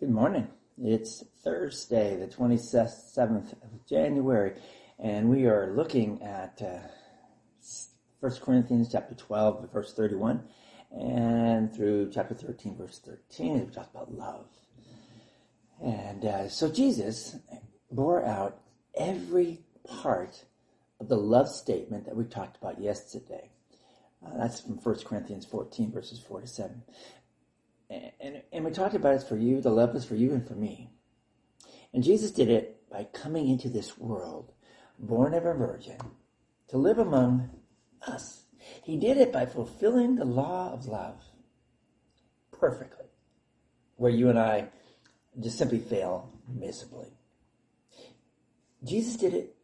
Good morning. It's Thursday, the 27th of January, and we are looking at uh, 1 Corinthians chapter 12, verse 31, and through chapter 13, verse 13, we talk about love. And uh, so Jesus bore out every part of the love statement that we talked about yesterday. Uh, that's from 1 Corinthians 14, verses 4 to 7 and, and we talked about it for you, the love is for you and for me. And Jesus did it by coming into this world, born of a virgin, to live among us. He did it by fulfilling the law of love perfectly, where you and I just simply fail miserably. Jesus did it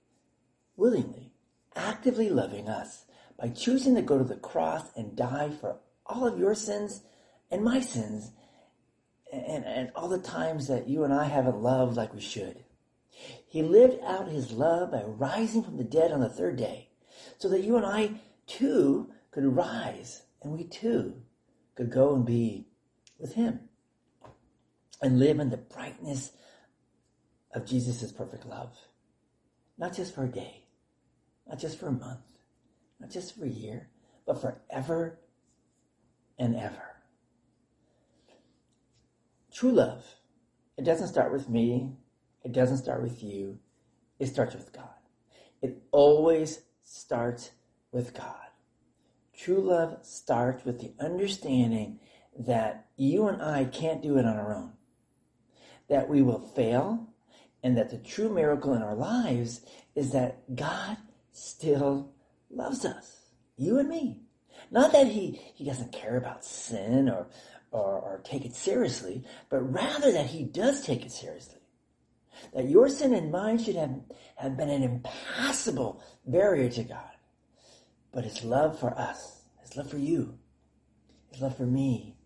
willingly, actively loving us by choosing to go to the cross and die for all of your sins and my sins and, and all the times that you and I haven't loved like we should. He lived out his love by rising from the dead on the third day so that you and I too could rise and we too could go and be with him and live in the brightness of Jesus' perfect love. Not just for a day, not just for a month, not just for a year, but forever and ever. True love, it doesn't start with me. It doesn't start with you. It starts with God. It always starts with God. True love starts with the understanding that you and I can't do it on our own, that we will fail, and that the true miracle in our lives is that God still loves us, you and me. Not that he, he doesn't care about sin or, or, or take it seriously, but rather that he does take it seriously. That your sin and mine should have, have been an impassable barrier to God. But his love for us, his love for you, his love for me,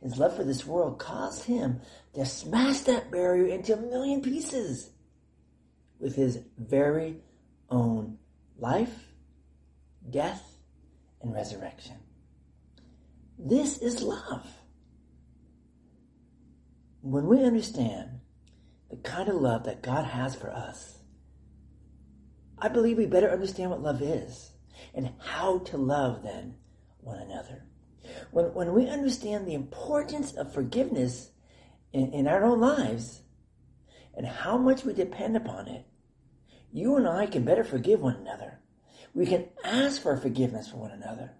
his love for this world caused him to smash that barrier into a million pieces with his very own life, death, and resurrection. This is love when we understand the kind of love that God has for us, I believe we better understand what love is and how to love then one another. When, when we understand the importance of forgiveness in, in our own lives and how much we depend upon it, you and I can better forgive one another. We can ask for forgiveness for one another.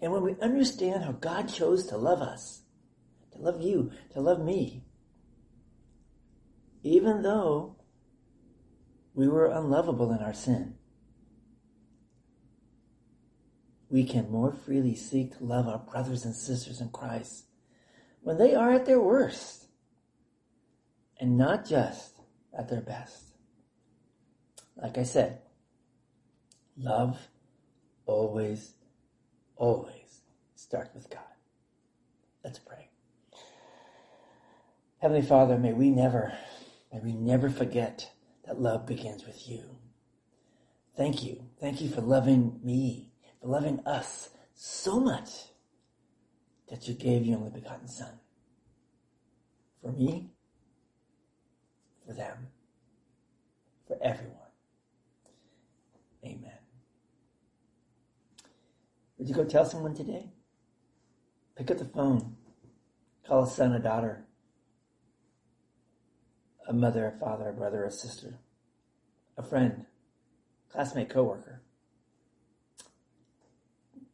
And when we understand how God chose to love us, to love you, to love me, even though we were unlovable in our sin. We can more freely seek to love our brothers and sisters in Christ when they are at their worst and not just at their best. Like I said, love always, always starts with God. Let's pray. Heavenly Father, may we never May we never forget that love begins with you. Thank you. Thank you for loving me, for loving us so much that you gave your only begotten Son. For me, for them, for everyone. Amen. Would you go tell someone today? Pick up the phone. Call a son, a daughter, a mother, a father, a brother, a sister, a friend, classmate, coworker.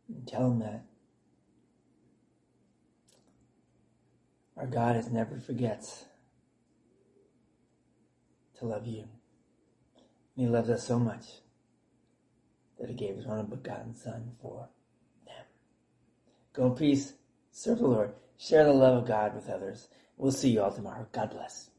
And tell them that our God is never forgets to love you. And he loves us so much that he gave his one begotten son for them. Go in peace, serve the Lord, share the love of God with others. We'll see you all tomorrow. God bless.